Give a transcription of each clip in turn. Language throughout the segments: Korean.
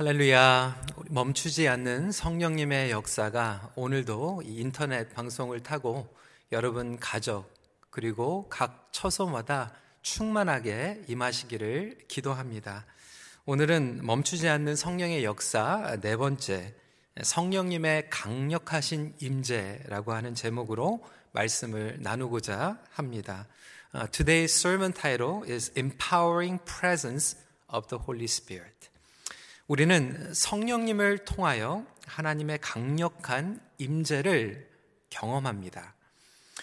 할렐루야. 멈추지 않는 성령님의 역사가 오늘도 인터넷 방송을 타고 여러분 가족 그리고 각 처소마다 충만하게 임하시기를 기도합니다. 오늘은 멈추지 않는 성령의 역사 네 번째 성령님의 강력하신 임재라고 하는 제목으로 말씀을 나누고자 합니다. Uh, today's sermon title is Empowering Presence of the Holy Spirit. 우리는 성령님을 통하여 하나님의 강력한 임재를 경험합니다.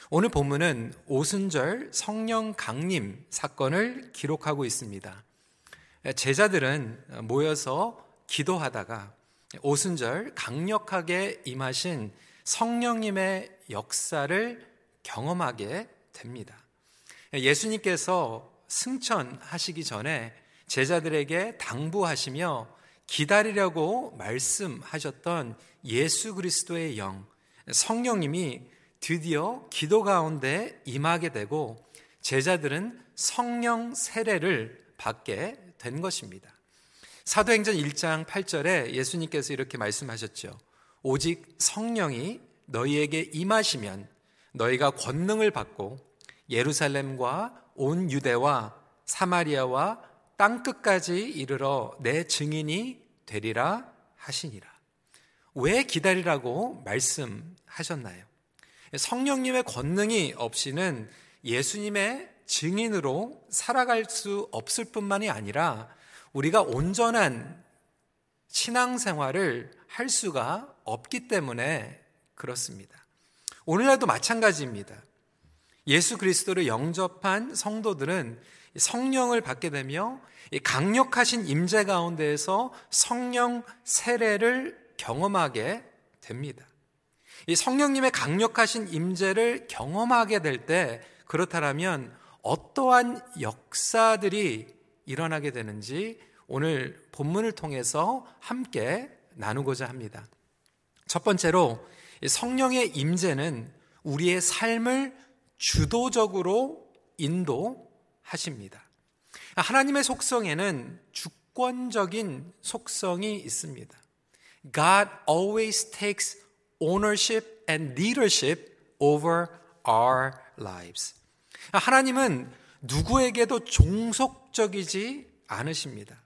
오늘 본문은 오순절 성령 강림 사건을 기록하고 있습니다. 제자들은 모여서 기도하다가 오순절 강력하게 임하신 성령님의 역사를 경험하게 됩니다. 예수님께서 승천하시기 전에 제자들에게 당부하시며 기다리려고 말씀하셨던 예수 그리스도의 영, 성령님이 드디어 기도 가운데 임하게 되고 제자들은 성령 세례를 받게 된 것입니다. 사도행전 1장 8절에 예수님께서 이렇게 말씀하셨죠. 오직 성령이 너희에게 임하시면 너희가 권능을 받고 예루살렘과 온 유대와 사마리아와 땅 끝까지 이르러 내 증인이 되리라 하시니라. 왜 기다리라고 말씀하셨나요? 성령님의 권능이 없이는 예수님의 증인으로 살아갈 수 없을 뿐만이 아니라 우리가 온전한 신앙생활을 할 수가 없기 때문에 그렇습니다. 오늘날도 마찬가지입니다. 예수 그리스도를 영접한 성도들은 성령을 받게 되며 강력하신 임재 가운데에서 성령 세례를 경험하게 됩니다. 이 성령님의 강력하신 임재를 경험하게 될 때 그렇다면 어떠한 역사들이 일어나게 되는지 오늘 본문을 통해서 함께 나누고자 합니다. 첫 번째로 성령의 임재는 우리의 삶을 주도적으로 인도 하십니다. 하나님의 속성에는 주권적인 속성이 있습니다. God always takes ownership and leadership over our lives. 하나님은 누구에게도 종속적이지 않으십니다.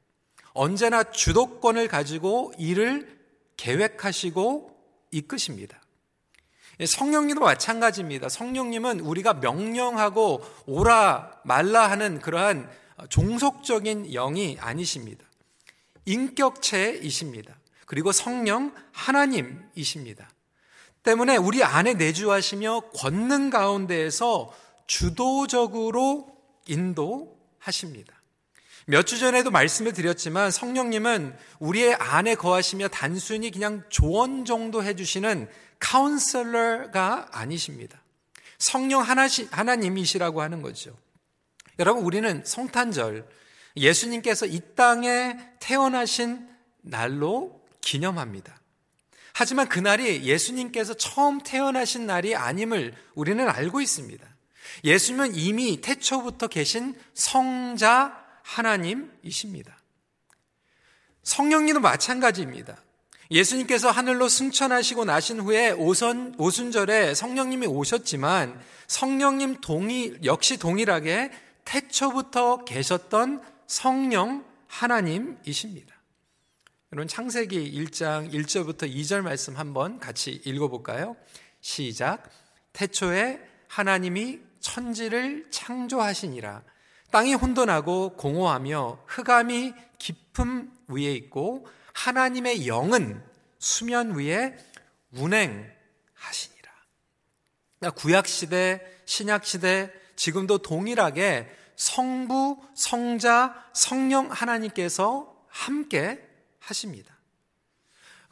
언제나 주도권을 가지고 일을 계획하시고 이끄십니다. 성령님도 마찬가지입니다. 성령님은 우리가 명령하고 오라 말라 하는 그러한 종속적인 영이 아니십니다. 인격체이십니다. 그리고 성령 하나님이십니다. 때문에 우리 안에 내주하시며 권능 가운데에서 주도적으로 인도하십니다. 몇 주 전에도 말씀을 드렸지만 성령님은 우리의 안에 거하시며 단순히 그냥 조언 정도 해주시는 카운셀러가 아니십니다. 성령 하나시, 하나님이시라고 하는 거죠. 여러분, 우리는 성탄절, 예수님께서 이 땅에 태어나신 날로 기념합니다. 하지만 그날이 예수님께서 처음 태어나신 날이 아님을 우리는 알고 있습니다. 예수님은 이미 태초부터 계신 성자 하나님이십니다. 성령님도 마찬가지입니다. 예수님께서 하늘로 승천하시고 나신 후에 오선, 오순절에 성령님이 오셨지만 성령님 동일, 역시 동일하게 태초부터 계셨던 성령 하나님이십니다. 여러분 창세기 1장 1절부터 2절 말씀 한번 같이 읽어볼까요? 시작. 태초에 하나님이 천지를 창조하시니라. 땅이 혼돈하고 공허하며 흑암이 깊음 위에 있고 하나님의 영은 수면 위에 운행하시니라. 구약 시대, 신약 시대, 지금도 동일하게 성부, 성자, 성령 하나님께서 함께 하십니다.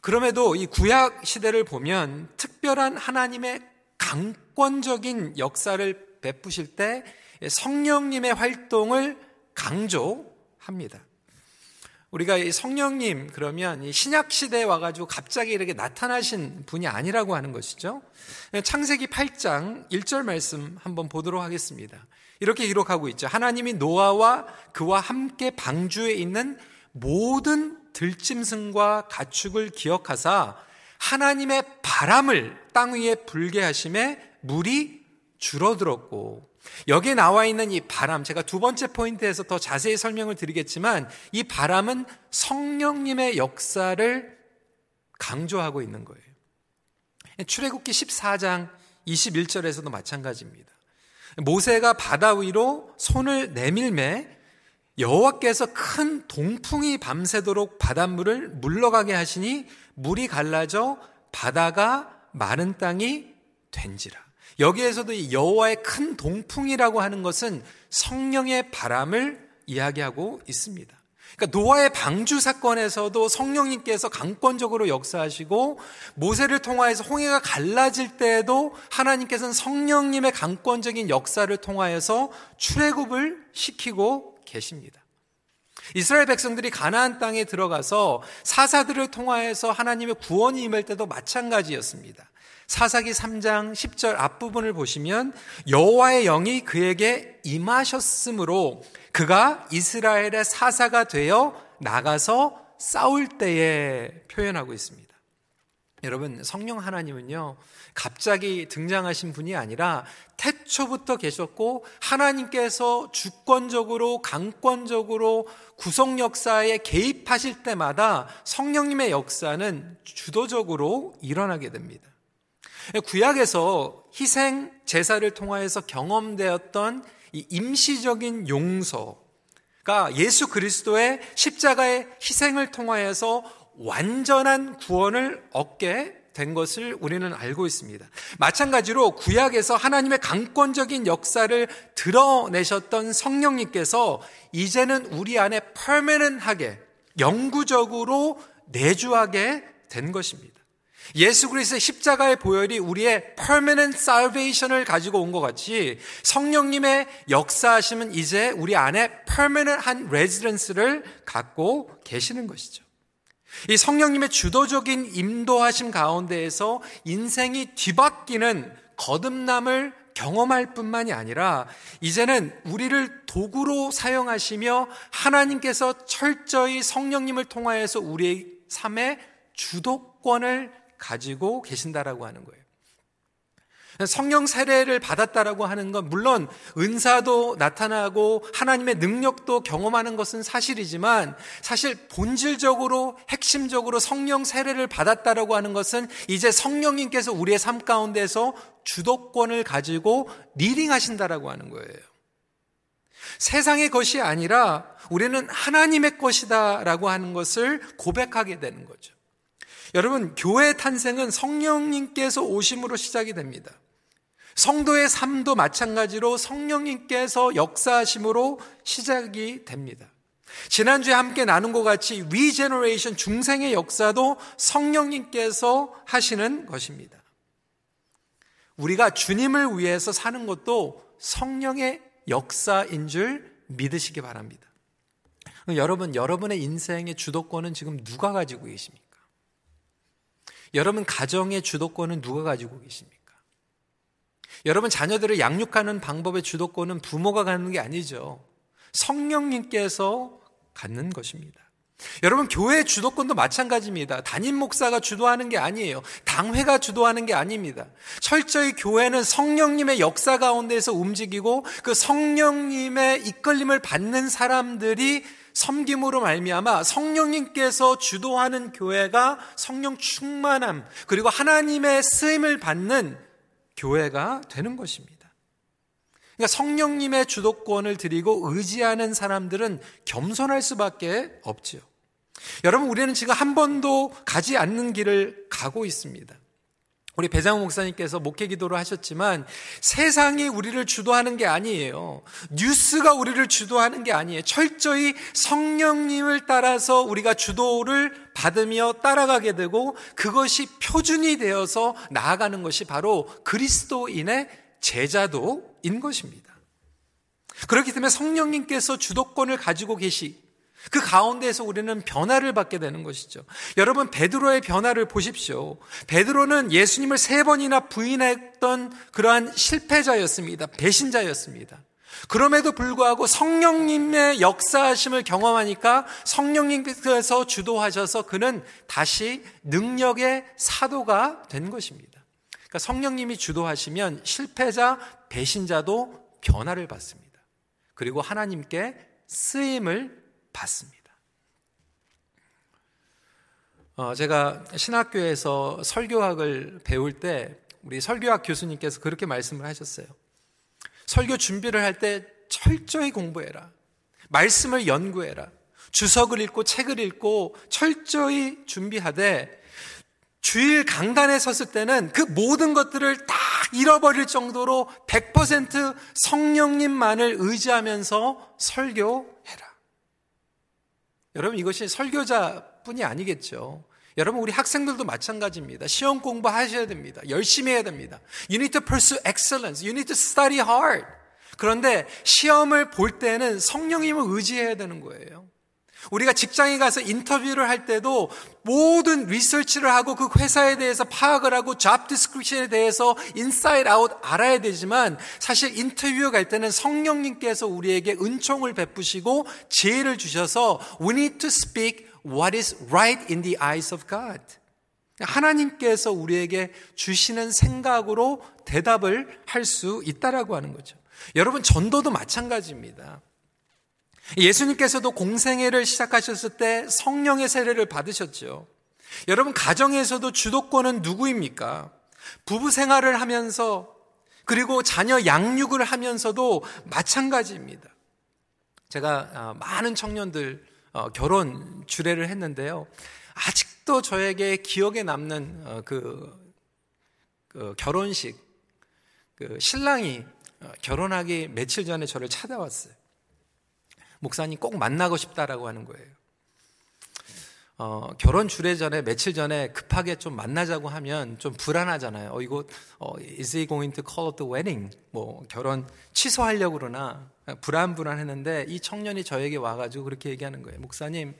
그럼에도 이 구약 시대를 보면 특별한 하나님의 강권적인 역사를 베푸실 때 성령님의 활동을 강조합니다. 우리가 이 성령님 그러면 이 신약 시대에 와가지고 갑자기 이렇게 나타나신 분이 아니라고 하는 것이죠. 창세기 8장 1절 말씀 한번 보도록 하겠습니다. 이렇게 기록하고 있죠. 하나님이 노아와 그와 함께 방주에 있는 모든 들짐승과 가축을 기억하사 하나님의 바람을 땅 위에 불게 하심에 물이 줄어들었고 여기에 나와 있는 이 바람 제가 두 번째 포인트에서 더 자세히 설명을 드리겠지만 이 바람은 성령님의 역사를 강조하고 있는 거예요. 출애굽기 14장 21절에서도 마찬가지입니다. 모세가 바다 위로 손을 내밀매 여호와께서 큰 동풍이 밤새도록 바닷물을 물러가게 하시니 물이 갈라져 바다가 마른 땅이 된지라. 여기에서도 이 여호와의 큰 동풍이라고 하는 것은 성령의 바람을 이야기하고 있습니다. 그러니까 노아의 방주 사건에서도 성령님께서 강권적으로 역사하시고 모세를 통하여서 홍해가 갈라질 때에도 하나님께서는 성령님의 강권적인 역사를 통하여서 출애굽을 시키고 계십니다. 이스라엘 백성들이 가나안 땅에 들어가서 사사들을 통하여서 하나님의 구원이 임할 때도 마찬가지였습니다. 사사기 3장 10절 앞부분을 보시면 여호와의 영이 그에게 임하셨으므로 그가 이스라엘의 사사가 되어 나가서 싸울 때에 표현하고 있습니다. 여러분, 성령 하나님은요, 갑자기 등장하신 분이 아니라 태초부터 계셨고, 하나님께서 주권적으로, 강권적으로 구속 역사에 개입하실 때마다 성령님의 역사는 주도적으로 일어나게 됩니다. 구약에서 희생 제사를 통하여서 경험되었던 이 임시적인 용서가 예수 그리스도의 십자가의 희생을 통하여서 완전한 구원을 얻게 된 것을 우리는 알고 있습니다. 마찬가지로 구약에서 하나님의 강권적인 역사를 드러내셨던 성령님께서 이제는 우리 안에 퍼맨은하게 영구적으로 내주하게 된 것입니다. 예수 그리스도의 십자가의 보혈이 우리의 permanent salvation을 가지고 온 것 같이 성령님의 역사하심은 이제 우리 안에 permanent 한 residence를 갖고 계시는 것이죠. 이 성령님의 주도적인 인도하심 가운데에서 인생이 뒤바뀌는 거듭남을 경험할 뿐만이 아니라 이제는 우리를 도구로 사용하시며 하나님께서 철저히 성령님을 통하여서 우리의 삶의 주도권을 가지고 계신다라고 하는 거예요. 성령 세례를 받았다라고 하는 건 물론 은사도 나타나고 하나님의 능력도 경험하는 것은 사실이지만 사실 본질적으로 핵심적으로 성령 세례를 받았다라고 하는 것은 이제 성령님께서 우리의 삶 가운데서 주도권을 가지고 리딩하신다라고 하는 거예요. 세상의 것이 아니라 우리는 하나님의 것이다라고 하는 것을 고백하게 되는 거죠. 여러분, 교회 탄생은 성령님께서 오심으로 시작이 됩니다. 성도의 삶도 마찬가지로 성령님께서 역사하심으로 시작이 됩니다. 지난주에 함께 나눈 것 같이 regeneration 중생의 역사도 성령님께서 하시는 것입니다. 우리가 주님을 위해서 사는 것도 성령의 역사인 줄 믿으시기 바랍니다. 여러분, 여러분의 인생의 주도권은 지금 누가 가지고 계십니까? 여러분 가정의 주도권은 누가 가지고 계십니까? 여러분 자녀들을 양육하는 방법의 주도권은 부모가 갖는 게 아니죠. 성령님께서 갖는 것입니다. 여러분 교회 주도권도 마찬가지입니다. 담임 목사가 주도하는 게 아니에요. 당회가 주도하는 게 아닙니다. 철저히 교회는 성령님의 역사 가운데서 움직이고 그 성령님의 이끌림을 받는 사람들이 섬김으로 말미암아 성령님께서 주도하는 교회가 성령 충만함 그리고 하나님의 쓰임을 받는 교회가 되는 것입니다. 그러니까 성령님의 주도권을 드리고 의지하는 사람들은 겸손할 수밖에 없지요. 여러분 우리는 지금 한 번도 가지 않는 길을 가고 있습니다. 우리 배장호 목사님께서 목회 기도를 하셨지만 세상이 우리를 주도하는 게 아니에요. 뉴스가 우리를 주도하는 게 아니에요. 철저히 성령님을 따라서 우리가 주도를 받으며 따라가게 되고 그것이 표준이 되어서 나아가는 것이 바로 그리스도인의 제자도인 것입니다. 그렇기 때문에 성령님께서 주도권을 가지고 계시 그 가운데에서 우리는 변화를 받게 되는 것이죠. 여러분 베드로의 변화를 보십시오. 베드로는 예수님을 세 번이나 부인했던 그러한 실패자였습니다. 배신자였습니다. 그럼에도 불구하고 성령님의 역사하심을 경험하니까 성령님께서 주도하셔서 그는 다시 능력의 사도가 된 것입니다. 그러니까 성령님이 주도하시면 실패자, 배신자도 변화를 받습니다. 그리고 하나님께 쓰임을 받습니다. 어, 제가 신학교에서 설교학을 배울 때 우리 설교학 교수님께서 그렇게 말씀을 하셨어요. 설교 준비를 할 때 철저히 공부해라. 말씀을 연구해라. 주석을 읽고 책을 읽고 철저히 준비하되 주일 강단에 섰을 때는 그 모든 것들을 다 잃어버릴 정도로 100% 성령님만을 의지하면서 설교해라. 여러분 이것이 설교자뿐이 아니겠죠. 여러분 우리 학생들도 마찬가지입니다. 시험 공부하셔야 됩니다. 열심히 해야 됩니다. You need to pursue excellence. You need to study hard. 그런데 시험을 볼 때는 성령님을 의지해야 되는 거예요. 우리가 직장에 가서 인터뷰를 할 때도 모든 리서치를 하고 그 회사에 대해서 파악을 하고 job description에 대해서 inside out 알아야 되지만 사실 인터뷰에 갈 때는 성령님께서 우리에게 은총을 베푸시고 지혜를 주셔서 we need to speak what is right in the eyes of God. 하나님께서 우리에게 주시는 생각으로 대답을 할 수 있다라고 하는 거죠. 여러분 전도도 마찬가지입니다. 예수님께서도 공생애를 시작하셨을 때 성령의 세례를 받으셨죠. 여러분 가정에서도 주도권은 누구입니까? 부부 생활을 하면서 그리고 자녀 양육을 하면서도 마찬가지입니다. 제가 아, 많은 청년들 어, 결혼 주례를 했는데요. 아직도 저에게 기억에 남는 어, 그, 그 결혼식 그 신랑이 어, 결혼하기 며칠 전에 저를 찾아왔어요. 목사님 꼭 만나고 싶다라고 하는 거예요. 어, 결혼 주례 전에 며칠 전에 급하게 좀 만나자고 하면 좀 불안하잖아요. 어, 이거 어, is he going to call the wedding? 뭐 결혼 취소하려고 그러나 불안불안했는데 이 청년이 저에게 와가지고 그렇게 얘기하는 거예요. 목사님,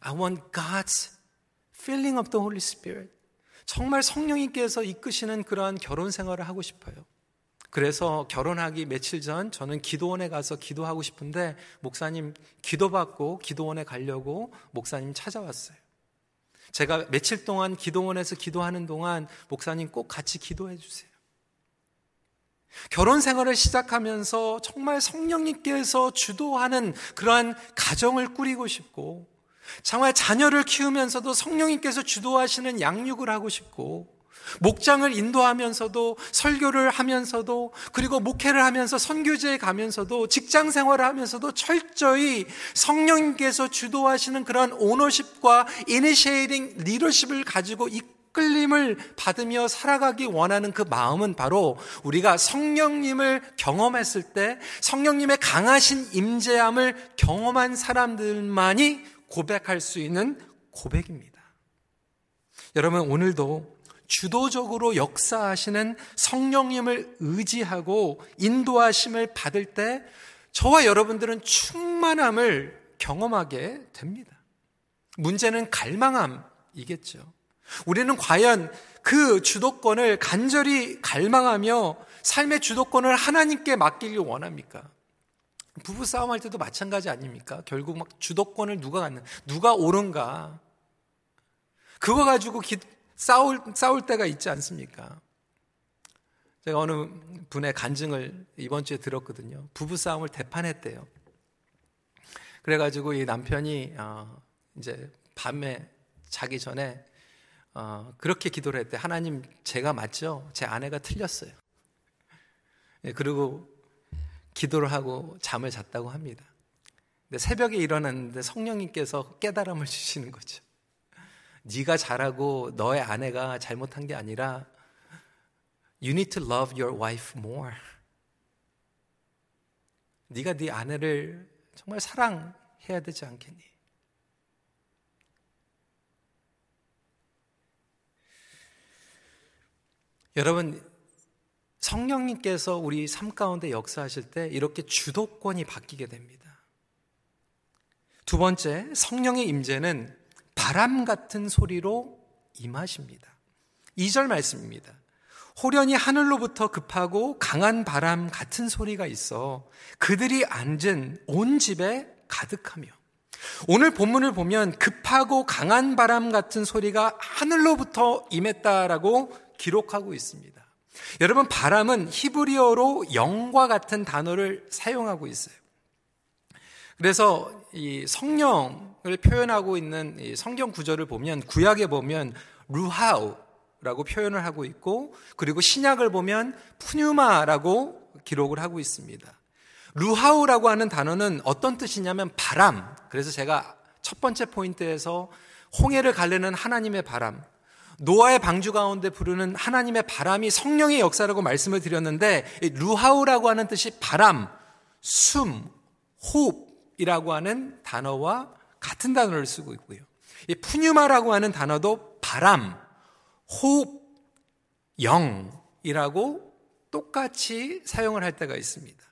I want God's filling of the Holy Spirit. 정말 성령님께서 이끄시는 그러한 결혼 생활을 하고 싶어요. 그래서 결혼하기 며칠 전 저는 기도원에 가서 기도하고 싶은데 목사님 기도받고 기도원에 가려고 목사님 찾아왔어요. 제가 며칠 동안 기도원에서 기도하는 동안 목사님 꼭 같이 기도해 주세요. 결혼 생활을 시작하면서 정말 성령님께서 주도하는 그러한 가정을 꾸리고 싶고 정말 자녀를 키우면서도 성령님께서 주도하시는 양육을 하고 싶고 목장을 인도하면서도 설교를 하면서도 그리고 목회를 하면서 선교지에 가면서도 직장 생활을 하면서도 철저히 성령님께서 주도하시는 그런 ownership과 initiating 리더십을 가지고 이끌림을 받으며 살아가기 원하는 그 마음은 바로 우리가 성령님을 경험했을 때 성령님의 강하신 임재함을 경험한 사람들만이 고백할 수 있는 고백입니다. 여러분 오늘도 주도적으로 역사하시는 성령님을 의지하고 인도하심을 받을 때 저와 여러분들은 충만함을 경험하게 됩니다. 문제는 갈망함이겠죠. 우리는 과연 그 주도권을 간절히 갈망하며 삶의 주도권을 하나님께 맡기길 원합니까? 부부 싸움할 때도 마찬가지 아닙니까? 결국 막 주도권을 누가 갖는, 누가 옳은가? 그거 가지고 기, 싸울, 싸울 때가 있지 않습니까? 제가 어느 분의 간증을 이번 주에 들었거든요. 부부싸움을 대판했대요. 그래가지고 이 남편이, 어, 이제 밤에 자기 전에, 어, 그렇게 기도를 했대. 하나님, 제가 맞죠? 제 아내가 틀렸어요. 예, 그리고 기도를 하고 잠을 잤다고 합니다. 근데 새벽에 일어났는데 성령님께서 깨달음을 주시는 거죠. 네가 잘하고 너의 아내가 잘못한 게 아니라 you need to love your wife more. 네가 네 아내를 정말 사랑해야 되지 않겠니? 여러분 성령님께서 우리 삶 가운데 역사하실 때 이렇게 주도권이 바뀌게 됩니다. 두 번째, 성령의 임재는 바람 같은 소리로 임하십니다. 2절 말씀입니다. 호련히 하늘로부터 급하고 강한 바람 같은 소리가 있어 그들이 앉은 온 집에 가득하며 오늘 본문을 보면 급하고 강한 바람 같은 소리가 하늘로부터 임했다라고 기록하고 있습니다. 여러분, 바람은 히브리어로 영과 같은 단어를 사용하고 있어요. 그래서 이 성령 을 표현하고 있는 성경 구절을 보면 구약에 보면 루하우라고 표현을 하고 있고 그리고 신약을 보면 푸뉴마라고 기록을 하고 있습니다. 루하우라고 하는 단어는 어떤 뜻이냐면 바람. 그래서 제가 첫 번째 포인트에서 홍해를 갈르는 하나님의 바람, 노아의 방주 가운데 부르는 하나님의 바람이 성령의 역사라고 말씀을 드렸는데 루하우라고 하는 뜻이 바람, 숨, 호흡이라고 하는 단어와 같은 단어를 쓰고 있고요. 이 푸뉴마라고 하는 단어도 바람, 호흡, 영이라고 똑같이 사용을 할 때가 있습니다.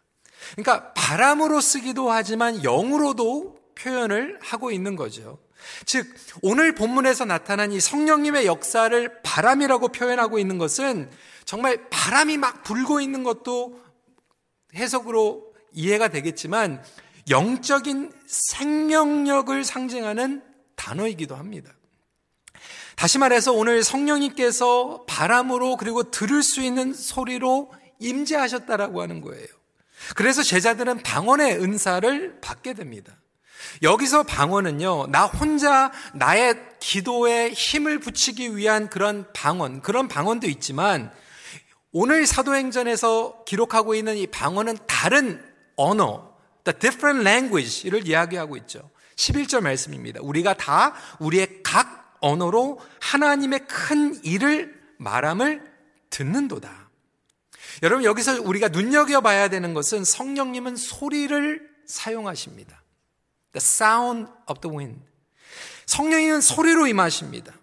그러니까 바람으로 쓰기도 하지만 영으로도 표현을 하고 있는 거죠. 즉, 오늘 본문에서 나타난 이 성령님의 역사를 바람이라고 표현하고 있는 것은 정말 바람이 막 불고 있는 것도 해석으로 이해가 되겠지만 영적인 생명력을 상징하는 단어이기도 합니다. 다시 말해서 오늘 성령님께서 바람으로 그리고 들을 수 있는 소리로 임재하셨다라고 하는 거예요. 그래서 제자들은 방언의 은사를 받게 됩니다. 여기서 방언은요, 나 혼자 나의 기도에 힘을 붙이기 위한 그런 방언, 그런 방언도 있지만, 오늘 사도행전에서 기록하고 있는 이 방언은 다른 언어, the different language를 이야기하고 있죠. 11절 말씀입니다. 우리가 다 우리의 각 언어로 하나님의 큰 일을 말함을 듣는도다. 여러분, 여기서 우리가 눈여겨봐야 되는 것은 성령님은 소리를 사용하십니다. The sound of the wind. 성령님은 소리로 임하십니다.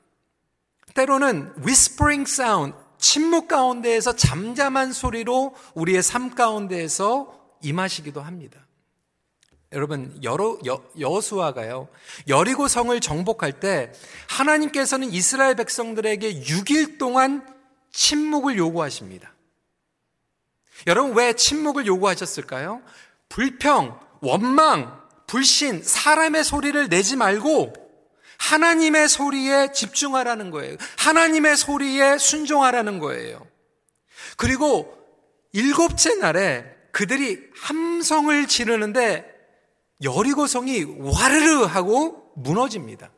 때로는 whispering sound, 침묵 가운데에서 잠잠한 소리로 우리의 삶 가운데에서 임하시기도 합니다. 여러분, 여러, 여, 여수아가요, 여리고 성을 정복할 때 하나님께서는 이스라엘 백성들에게 6일 동안 침묵을 요구하십니다. 여러분, 왜 침묵을 요구하셨을까요? 불평, 원망, 불신, 사람의 소리를 내지 말고 하나님의 소리에 집중하라는 거예요. 하나님의 소리에 순종하라는 거예요. 그리고 일곱째 날에 그들이 함성을 지르는데 여리고성이 와르르 하고 무너집니다.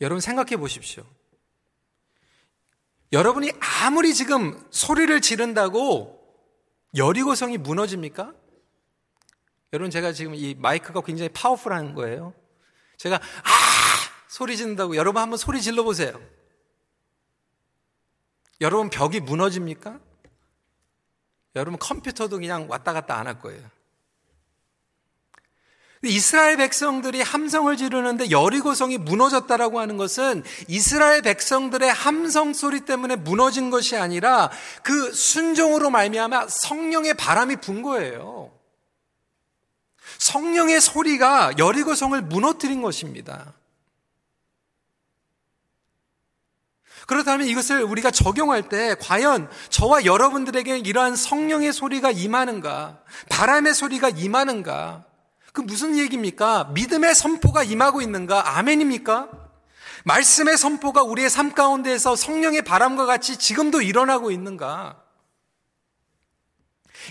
여러분 생각해 보십시오. 여러분이 아무리 지금 소리를 지른다고 여리고성이 무너집니까? 여러분 제가 지금 이 마이크가 굉장히 파워풀한 거예요. 제가 아 소리 지른다고 여러분 한번 소리 질러 보세요. 여러분 벽이 무너집니까? 여러분 컴퓨터도 그냥 왔다 갔다 안 할 거예요. 이스라엘 백성들이 함성을 지르는데 여리고성이 무너졌다라고 하는 것은 이스라엘 백성들의 함성 소리 때문에 무너진 것이 아니라 그 순종으로 말미암아 성령의 바람이 분 거예요. 성령의 소리가 여리고성을 무너뜨린 것입니다. 그렇다면 이것을 우리가 적용할 때 과연 저와 여러분들에게 이러한 성령의 소리가 임하는가? 바람의 소리가 임하는가? 그 무슨 얘기입니까? 믿음의 선포가 임하고 있는가? 아멘입니까? 말씀의 선포가 우리의 삶 가운데에서 성령의 바람과 같이 지금도 일어나고 있는가?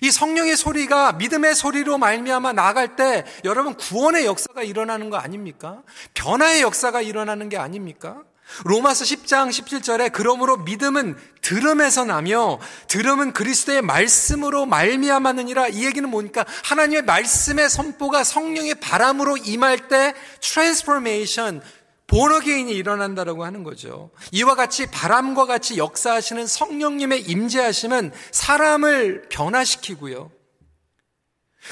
이 성령의 소리가 믿음의 소리로 말미암아 나갈 때 여러분 구원의 역사가 일어나는 거 아닙니까? 변화의 역사가 일어나는 게 아닙니까? 로마서 10장 17절에 그러므로 믿음은 들음에서 나며 들음은 그리스도의 말씀으로 말미암았느니라 이 얘기는 뭐니까 하나님의 말씀의 선포가 성령의 바람으로 임할 때 transformation born again이 일어난다라고 하는 거죠. 이와 같이 바람과 같이 역사하시는 성령님의 임재하심은 사람을 변화시키고요.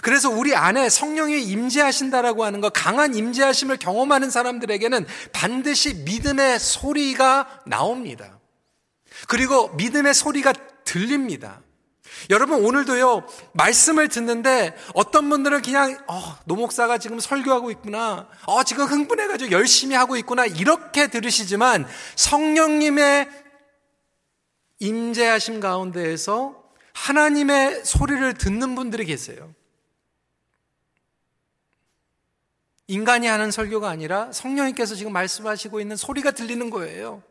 그래서 우리 안에 성령이 임재하신다라고 하는 것, 강한 임재하심을 경험하는 사람들에게는 반드시 믿음의 소리가 나옵니다. 그리고 믿음의 소리가 들립니다. 여러분 오늘도요 말씀을 듣는데 어떤 분들은 그냥 어, 노목사가 지금 설교하고 있구나, 어 지금 흥분해가지고 열심히 하고 있구나 이렇게 들으시지만 성령님의 임재하심 가운데에서 하나님의 소리를 듣는 분들이 계세요. 인간이 하는 설교가 아니라 성령님께서 지금 말씀하시고 있는 소리가 들리는 거예요.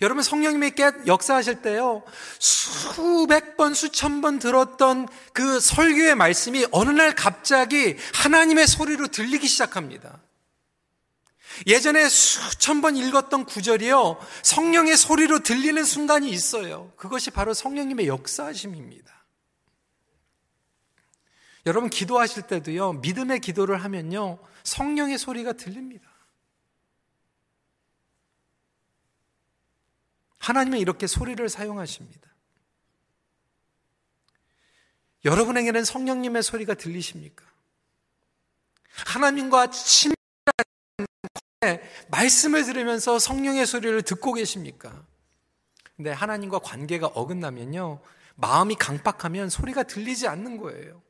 여러분 성령님이 깨 역사하실 때요 수백 번 수천 번 들었던 그 설교의 말씀이 어느 날 갑자기 하나님의 소리로 들리기 시작합니다. 예전에 수천 번 읽었던 구절이요 성령의 소리로 들리는 순간이 있어요. 그것이 바로 성령님의 역사하심입니다. 여러분 기도하실 때도요 믿음의 기도를 하면요 성령의 소리가 들립니다. 하나님은 이렇게 소리를 사용하십니다. 여러분에게는 성령님의 소리가 들리십니까? 하나님과 친밀한 말씀을 들으면서 성령의 소리를 듣고 계십니까? 근데 하나님과 관계가 어긋나면요, 마음이 강박하면 소리가 들리지 않는 거예요.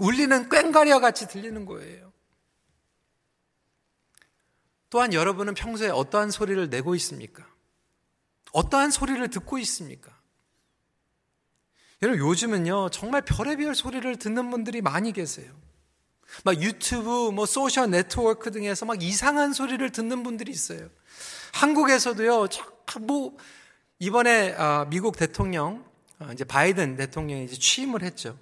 울리는 꽹가리와 같이 들리는 거예요. 또한 여러분은 평소에 어떠한 소리를 내고 있습니까? 어떠한 소리를 듣고 있습니까? 여러분 요즘은요 정말 별의별 소리를 듣는 분들이 많이 계세요. 막 유튜브, 뭐 social network 등에서 막 이상한 소리를 듣는 분들이 있어요. 한국에서도요, 뭐 이번에 아, 미국 대통령 아, 이제 바이든 대통령이 이제 취임을 했죠.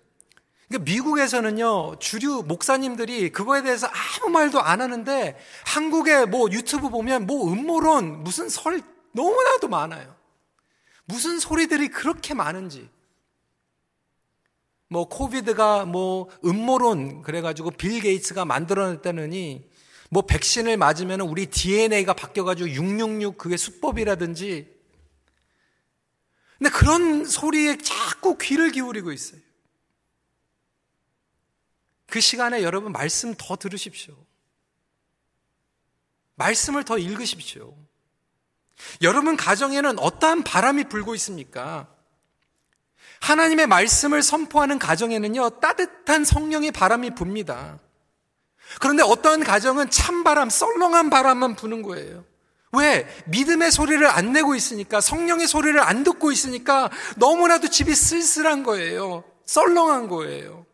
그러니까 미국에서는요 주류 목사님들이 그거에 대해서 아무 말도 안 하는데 한국의 뭐 유튜브 보면 뭐 음모론 무슨 설 너무나도 많아요. 무슨 소리들이 그렇게 많은지. 뭐 코비드가 뭐 음모론 그래가지고 빌 게이츠가 만들어냈다느니 뭐 백신을 맞으면 우리 DNA가 바뀌어가지고 666 그게 수법이라든지 근데 그런 소리에 자꾸 귀를 기울이고 있어요. 그 시간에 여러분 말씀 더 들으십시오. 말씀을 더 읽으십시오. 여러분 가정에는 어떠한 바람이 불고 있습니까? 하나님의 말씀을 선포하는 가정에는요, 따뜻한 성령의 바람이 붑니다. 그런데 어떠한 가정은 찬바람, 썰렁한 바람만 부는 거예요. 왜? 믿음의 소리를 안 내고 있으니까, 성령의 소리를 안 듣고 있으니까 너무나도 집이 쓸쓸한 거예요. 썰렁한 거예요.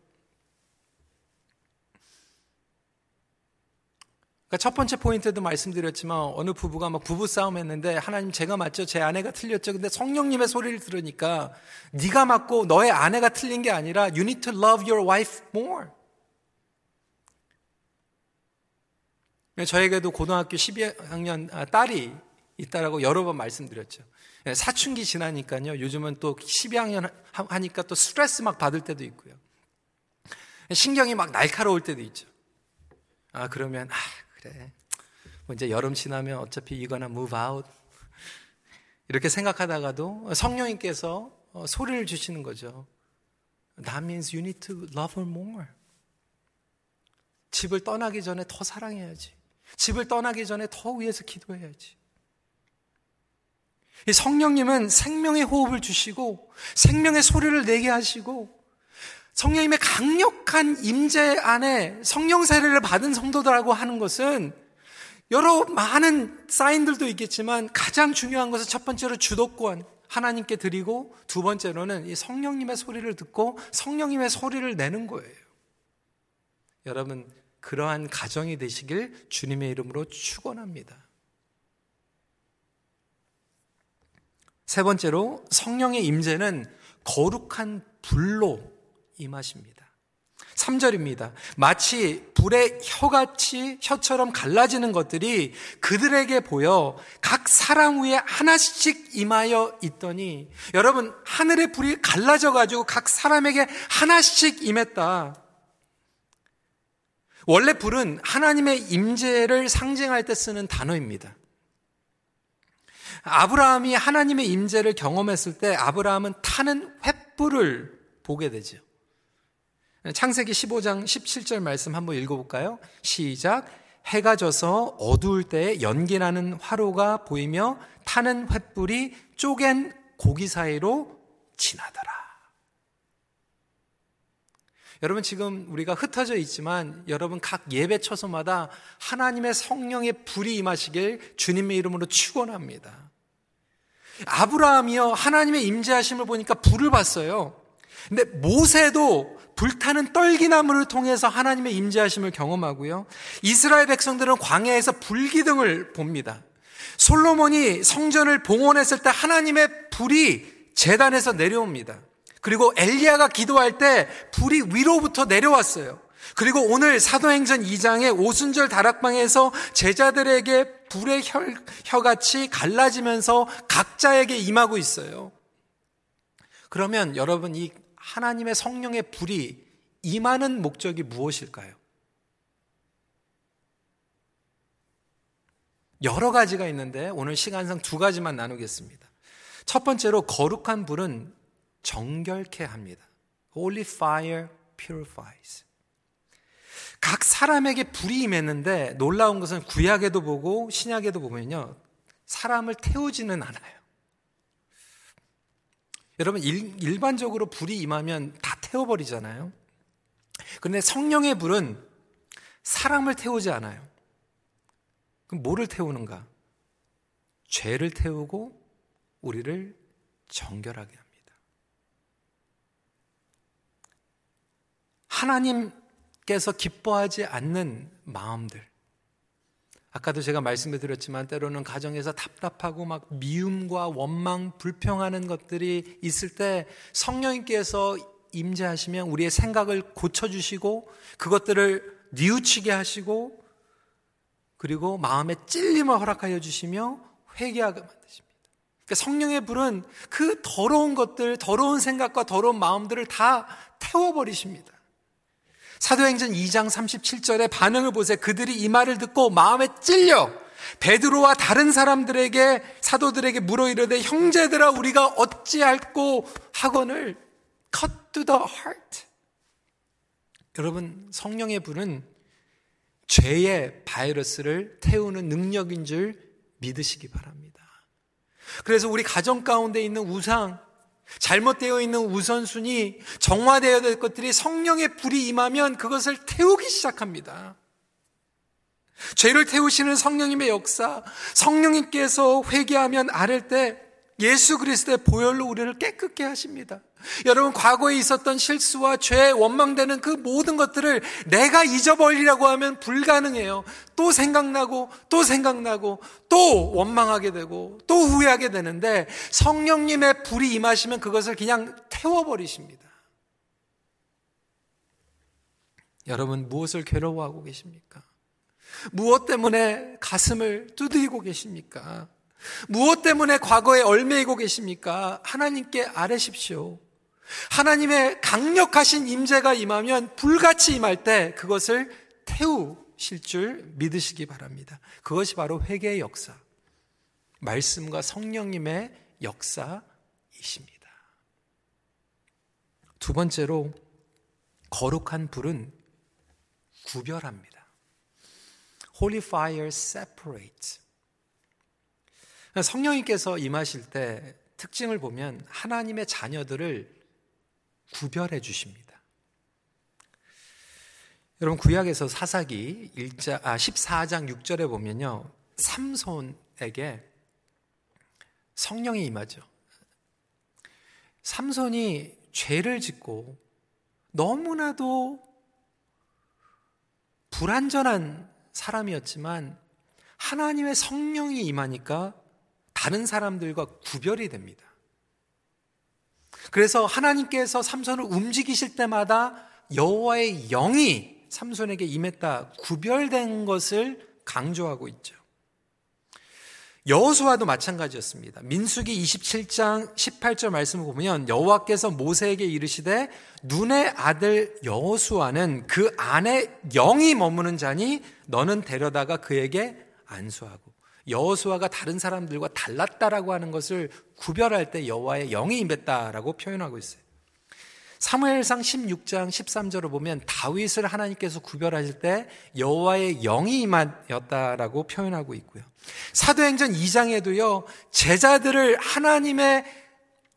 그러니까 첫 번째 포인트도 말씀드렸지만 어느 부부가 막 부부 싸움 했는데 하나님 제가 맞죠? 제 아내가 틀렸죠. 근데 성령님의 소리를 들으니까 네가 맞고 너의 아내가 틀린 게 아니라 you need to love your wife more. 저에게도 고등학교 12학년 아, 딸이 있다라고 여러 번 말씀드렸죠. 예, 사춘기 지나니까요. 요즘은 또 12학년 하니까 또 스트레스 막 받을 때도 있고요. 신경이 막 날카로울 때도 있죠. 아, 그러면, 아, 그래. 뭐 이제 여름 지나면 어차피 이거나 move out. 이렇게 생각하다가도 성령님께서 어, 소리를 주시는 거죠. That means you need to love her more. 집을 떠나기 전에 더 사랑해야지. 집을 떠나기 전에 더 위해서 기도해야지. 이 성령님은 생명의 호흡을 주시고 생명의 소리를 내게 하시고 성령님의 강력한 임재 안에 성령 세례를 받은 성도들하고 하는 것은 여러 많은 사인들도 있겠지만 가장 중요한 것은 첫 번째로 주도권 하나님께 드리고 두 번째로는 이 성령님의 소리를 듣고 성령님의 소리를 내는 거예요. 여러분 그러한 가정이 되시길 주님의 이름으로 축원합니다. 세 번째로 성령의 임재는 거룩한 불로 임하십니다. 3절입니다. 마치 불의 혀같이 혀처럼 갈라지는 것들이 그들에게 보여 각 사람 위에 하나씩 임하여 있더니 여러분 하늘의 불이 갈라져 가지고 각 사람에게 하나씩 임했다. 원래 불은 하나님의 임재를 상징할 때 쓰는 단어입니다. 아브라함이 하나님의 임재를 경험했을 때 아브라함은 타는 횃불을 보게 되죠. 창세기 15장 17절 말씀 한번 읽어볼까요? 시작. 해가 져서 어두울 때 연기 나는 화로가 보이며 타는 횃불이 쪼갠 고기 사이로 지나더라. 여러분 지금 우리가 흩어져 있지만 여러분 각 예배 처소마다 하나님의 성령의 불이 임하시길 주님의 이름으로 축원합니다. 아브라함이요 하나님의 임재하심을 보니까 불을 봤어요. 근데 모세도 불타는 떨기나무를 통해서 하나님의 임재하심을 경험하고요. 이스라엘 백성들은 광야에서 불기둥을 봅니다. 솔로몬이 성전을 봉헌했을 때 하나님의 불이 재단에서 내려옵니다. 그리고 엘리야가 기도할 때 불이 위로부터 내려왔어요. 그리고 오늘 사도행전 2장의 오순절 다락방에서 제자들에게 불의 혀, 같이 갈라지면서 각자에게 임하고 있어요. 그러면 여러분 이 하나님의 성령의 불이 임하는 목적이 무엇일까요? 여러 가지가 있는데 오늘 시간상 두 가지만 나누겠습니다. 첫 번째로 거룩한 불은 정결케 합니다. Holy fire purifies. 각 사람에게 불이 임했는데 놀라운 것은 구약에도 보고 신약에도 보면요. 사람을 태우지는 않아요. 여러분 일, 반적으로 불이 임하면 다 태워버리잖아요. 그런데 성령의 불은 사람을 태우지 않아요. 그럼 뭐를 태우는가? 죄를 태우고 우리를 정결하게 합니다. 하나님께서 기뻐하지 않는 마음들. 아까도 제가 말씀을 드렸지만 때로는 가정에서 답답하고 막 미움과 원망, 불평하는 것들이 있을 때 성령님께서 임재하시면 우리의 생각을 고쳐주시고 그것들을 뉘우치게 하시고 그리고 마음의 찔림을 허락하여 주시며 회개하게 만드십니다. 그러니까 성령의 불은 그 더러운 것들, 더러운 생각과 더러운 마음들을 다 태워버리십니다. 사도행전 2장 37절의 반응을 보세요. 그들이 이 말을 듣고 마음에 찔려 베드로와 다른 사람들에게 사도들에게 물어 이르되 형제들아 우리가 어찌할꼬 하거늘 cut to the heart. 여러분 성령의 불은 죄의 바이러스를 태우는 능력인 줄 믿으시기 바랍니다. 그래서 우리 가정 가운데 있는 우상 잘못되어 있는 우선순위, 정화되어야 될 것들이 성령의 불이 임하면 그것을 태우기 시작합니다. 죄를 태우시는 성령님의 역사, 성령님께서 회개하면 아를 때 예수 그리스도의 보혈로 우리를 깨끗게 하십니다. 여러분, 과거에 있었던 실수와 죄, 원망되는 그 모든 것들을 내가 잊어버리라고 하면 불가능해요. 또 생각나고, 또 생각나고, 또 원망하게 되고, 또 후회하게 되는데, 성령님의 불이 임하시면 그것을 그냥 태워버리십니다. 여러분, 무엇을 괴로워하고 계십니까? 무엇 때문에 가슴을 두드리고 계십니까? 무엇 때문에 과거에 얼매이고 계십니까? 하나님께 아뢰십시오. 하나님의 강력하신 임재가 임하면 불같이 임할 때 그것을 태우실 줄 믿으시기 바랍니다. 그것이 바로 회개의 역사, 말씀과 성령님의 역사이십니다. 두 번째로 거룩한 불은 구별합니다. Holy fire separates. 성령님께서 임하실 때 특징을 보면 하나님의 자녀들을 구별해 주십니다. 여러분 구약에서 사사기 1자, 아, 14장 6절에 보면요. 삼손에게 성령이 임하죠. 삼손이 죄를 짓고 너무나도 불완전한 사람이었지만 하나님의 성령이 임하니까 다른 사람들과 구별이 됩니다. 그래서 하나님께서 삼손을 움직이실 때마다 여호와의 영이 삼손에게 임했다 구별된 것을 강조하고 있죠. 여호수아도 마찬가지였습니다. 민수기 27장 18절 말씀을 보면 여호와께서 모세에게 이르시되 눈의 아들 여호수아는 그 안에 영이 머무는 자니 너는 데려다가 그에게 안수하고 여호수아가 다른 사람들과 달랐다라고 하는 것을 구별할 때 여호와의 영이 임했다라고 표현하고 있어요. 사무엘상 16장 13절을 보면 다윗을 하나님께서 구별하실 때 여호와의 영이 임하였다라고 표현하고 있고요. 사도행전 2장에도요. 제자들을 하나님의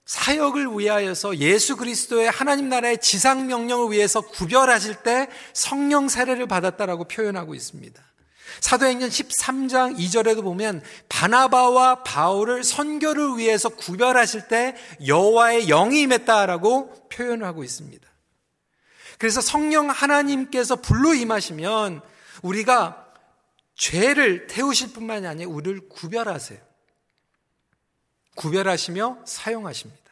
사역을 위하여서 예수 그리스도의 하나님 나라의 지상 명령을 위해서 구별하실 때 성령 세례를 받았다라고 표현하고 있습니다. 사도행전 13장 2절에도 보면 바나바와 바울을 선교를 위해서 구별하실 때 여호와의 영이 임했다라고 표현하고 있습니다. 그래서 성령 하나님께서 불로 임하시면 우리가 죄를 태우실 뿐만이 아니라 우리를 구별하세요. 구별하시며 사용하십니다.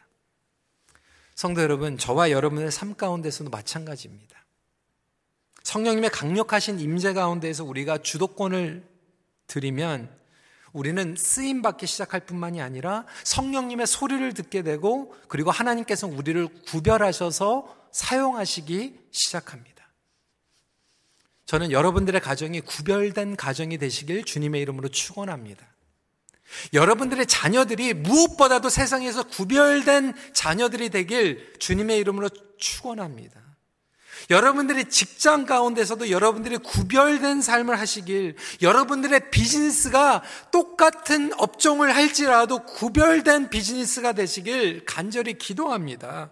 성도 여러분, 저와 여러분의 삶 가운데서도 마찬가지입니다. 성령님의 강력하신 임재 가운데에서 우리가 주도권을 드리면 우리는 쓰임 받기 시작할 뿐만이 아니라 성령님의 소리를 듣게 되고 그리고 하나님께서 우리를 구별하셔서 사용하시기 시작합니다. 저는 여러분들의 가정이 구별된 가정이 되시길 주님의 이름으로 축원합니다. 여러분들의 자녀들이 무엇보다도 세상에서 구별된 자녀들이 되길 주님의 이름으로 축원합니다. 여러분들의 직장 가운데서도 여러분들이 구별된 삶을 하시길, 여러분들의 비즈니스가 똑같은 업종을 할지라도 구별된 비즈니스가 되시길 간절히 기도합니다.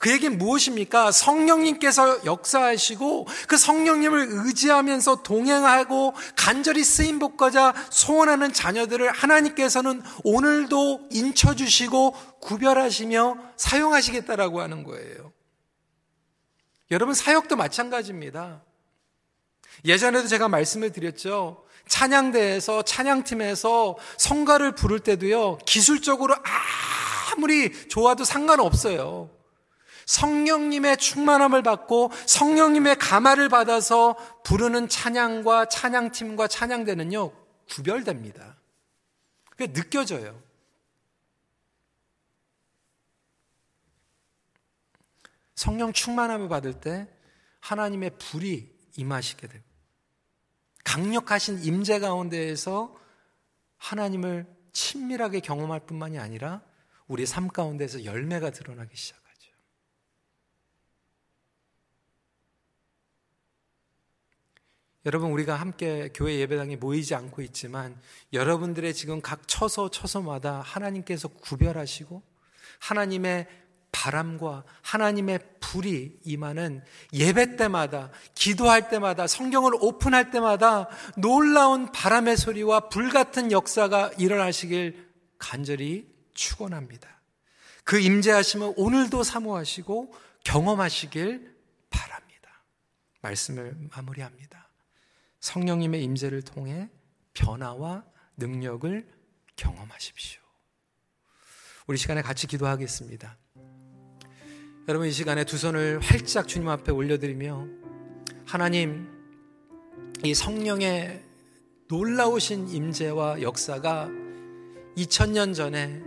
그 얘기는 무엇입니까? 성령님께서 역사하시고 그 성령님을 의지하면서 동행하고 간절히 쓰임 복과자 소원하는 자녀들을 하나님께서는 오늘도 인쳐주시고 구별하시며 사용하시겠다라고 하는 거예요. 여러분 사역도 마찬가지입니다. 예전에도 제가 말씀을 드렸죠. 찬양대에서 찬양팀에서 성가를 부를 때도요. 기술적으로 아무리 좋아도 상관없어요. 성령님의 충만함을 받고 성령님의 감화를 받아서 부르는 찬양과 찬양팀과 찬양대는요, 구별됩니다. 그게 느껴져요. 성령 충만함을 받을 때 하나님의 불이 임하시게 되고 강력하신 임재 가운데에서 하나님을 친밀하게 경험할 뿐만이 아니라 우리 삶 가운데서 열매가 드러나기 시작. 여러분 우리가 함께 교회 예배당에 모이지 않고 있지만 여러분들의 지금 각 처소 처소마다 하나님께서 구별하시고 하나님의 바람과 하나님의 불이 임하는 예배 때마다 기도할 때마다 성경을 오픈할 때마다 놀라운 바람의 소리와 불 같은 역사가 일어나시길 간절히 축원합니다. 그 임재하심을 오늘도 사모하시고 경험하시길 바랍니다. 말씀을 마무리합니다. 성령님의 임재를 통해 변화와 능력을 경험하십시오. 우리 시간에 같이 기도하겠습니다. 여러분 이 시간에 두 손을 활짝 주님 앞에 올려드리며 하나님 이 성령의 놀라우신 임재와 역사가 2000년 전에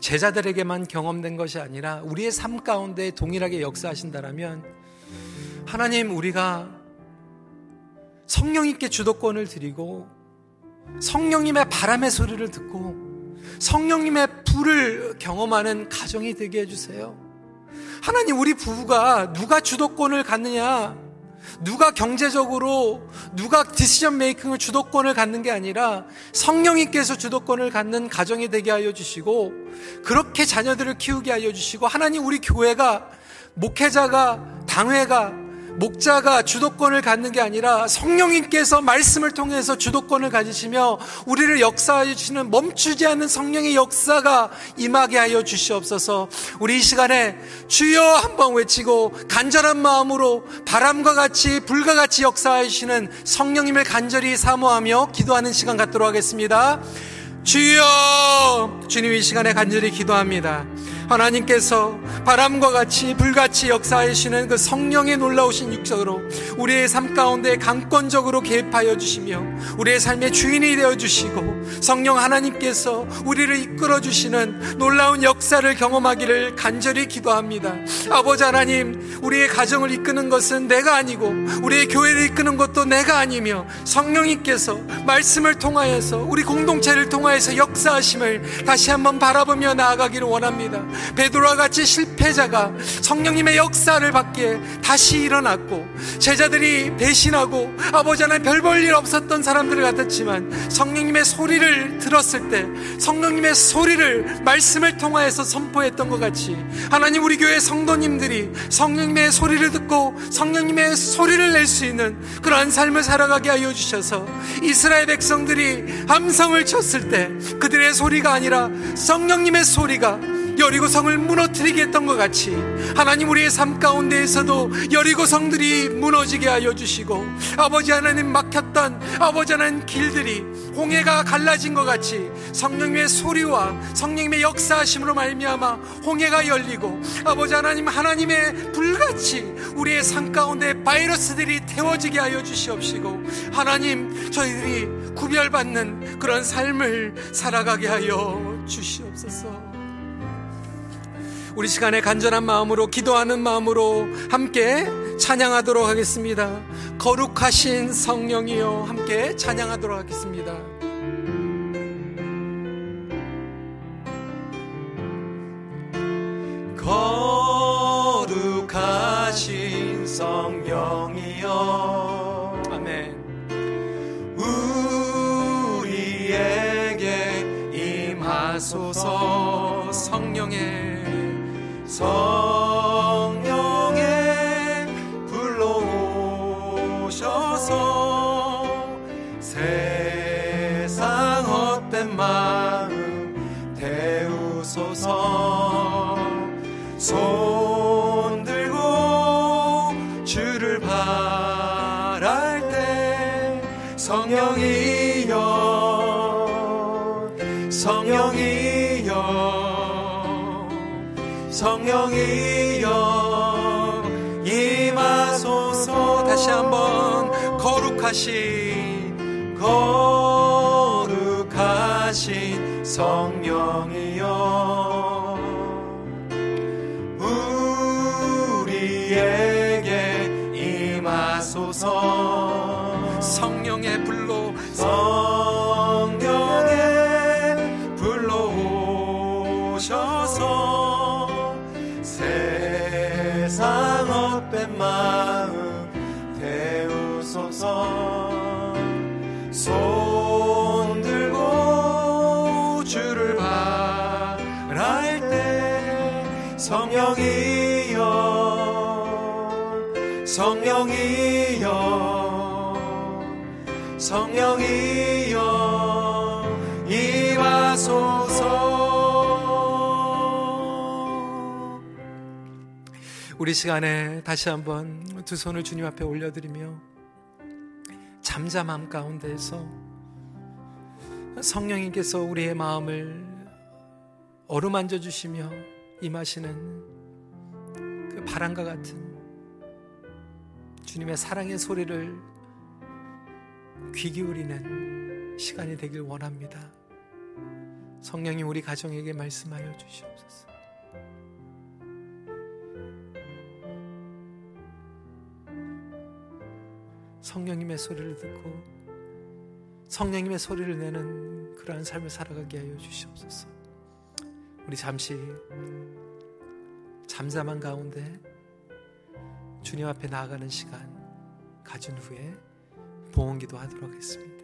제자들에게만 경험된 것이 아니라 우리의 삶 가운데 동일하게 역사하신다라면 하나님 우리가 성령님께 주도권을 드리고 성령님의 바람의 소리를 듣고 성령님의 불을 경험하는 가정이 되게 해주세요. 하나님, 우리 부부가 누가 주도권을 갖느냐, 누가 경제적으로, 누가 디시전 메이킹을 주도권을 갖는 게 아니라 성령님께서 주도권을 갖는 가정이 되게 하여 주시고, 그렇게 자녀들을 키우게 하여 주시고, 하나님, 우리 교회가, 목회자가, 당회가, 목자가 주도권을 갖는 게 아니라 성령님께서 말씀을 통해서 주도권을 가지시며 우리를 역사하여 주시는 멈추지 않는 성령의 역사가 임하게 하여 주시옵소서. 우리 이 시간에 주여 한번 외치고 간절한 마음으로 바람과 같이 불과 같이 역사하여 주시는 성령님을 간절히 사모하며 기도하는 시간 갖도록 하겠습니다. 주여 주님 이 시간에 간절히 기도합니다. 하나님께서 바람과 같이 불같이 역사하시는 그 성령의 놀라우신 육적으로 우리의 삶 가운데 강권적으로 개입하여 주시며 우리의 삶의 주인이 되어 주시고 성령 하나님께서 우리를 이끌어 주시는 놀라운 역사를 경험하기를 간절히 기도합니다. 아버지 하나님, 우리의 가정을 이끄는 것은 내가 아니고 우리의 교회를 이끄는 것도 내가 아니며 성령님께서 말씀을 통하여서 우리 공동체를 통하여서 역사하심을 다시 한번 바라보며 나아가기를 원합니다. 베드로와 같이 실패자가 성령님의 역사를 받기에 다시 일어났고 제자들이 배신하고 아버지 하나님 별볼 일 없었던 사람들 같았지만 성령님의 소리를 들었을 때 성령님의 소리를 말씀을 통하여서 선포했던 것 같이 하나님 우리 교회 성도님들이 성령님의 소리를 듣고 성령님의 소리를 낼 수 있는 그러한 삶을 살아가게 하여 주셔서 이스라엘 백성들이 함성을 쳤을 때 그들의 소리가 아니라 성령님의 소리가 여리고성을 무너뜨리게 했던 것 같이 하나님 우리의 삶 가운데에서도 여리고성들이 무너지게 하여 주시고 아버지 하나님 막혔던 아버지 하나님 길들이 홍해가 갈라진 것 같이 성령님의 소리와 성령님의 역사하심으로 말미암아 홍해가 열리고 아버지 하나님 하나님의 불같이 우리의 삶 가운데 바이러스들이 태워지게 하여 주시옵시고 하나님 저희들이 구별받는 그런 삶을 살아가게 하여 주시옵소서. 우리 시간에 간절한 마음으로 기도하는 마음으로 함께 찬양하도록 하겠습니다. 거룩하신 성령이여 함께 찬양하도록 하겠습니다. 거룩하신 성령이여 아멘. 우리에게 임하소서 성 성령이여 임하소서. 다시 한번 거룩하신 거룩하신 성령이여 성령이여 임하소서. 우리 시간에 다시 한번 두 손을 주님 앞에 올려드리며 잠잠함 가운데에서 성령님께서 우리의 마음을 어루만져 주시며 임하시는 그 바람과 같은 주님의 사랑의 소리를 귀 기울이는 시간이 되길 원합니다. 성령님 우리 가정에게 말씀하여 주시옵소서. 성령님의 소리를 듣고 성령님의 소리를 내는 그러한 삶을 살아가게 하여 주시옵소서. 우리 잠시 잠잠한 가운데 주님 앞에 나아가는 시간 가진 후에 봉헌기도 하도록 하겠습니다.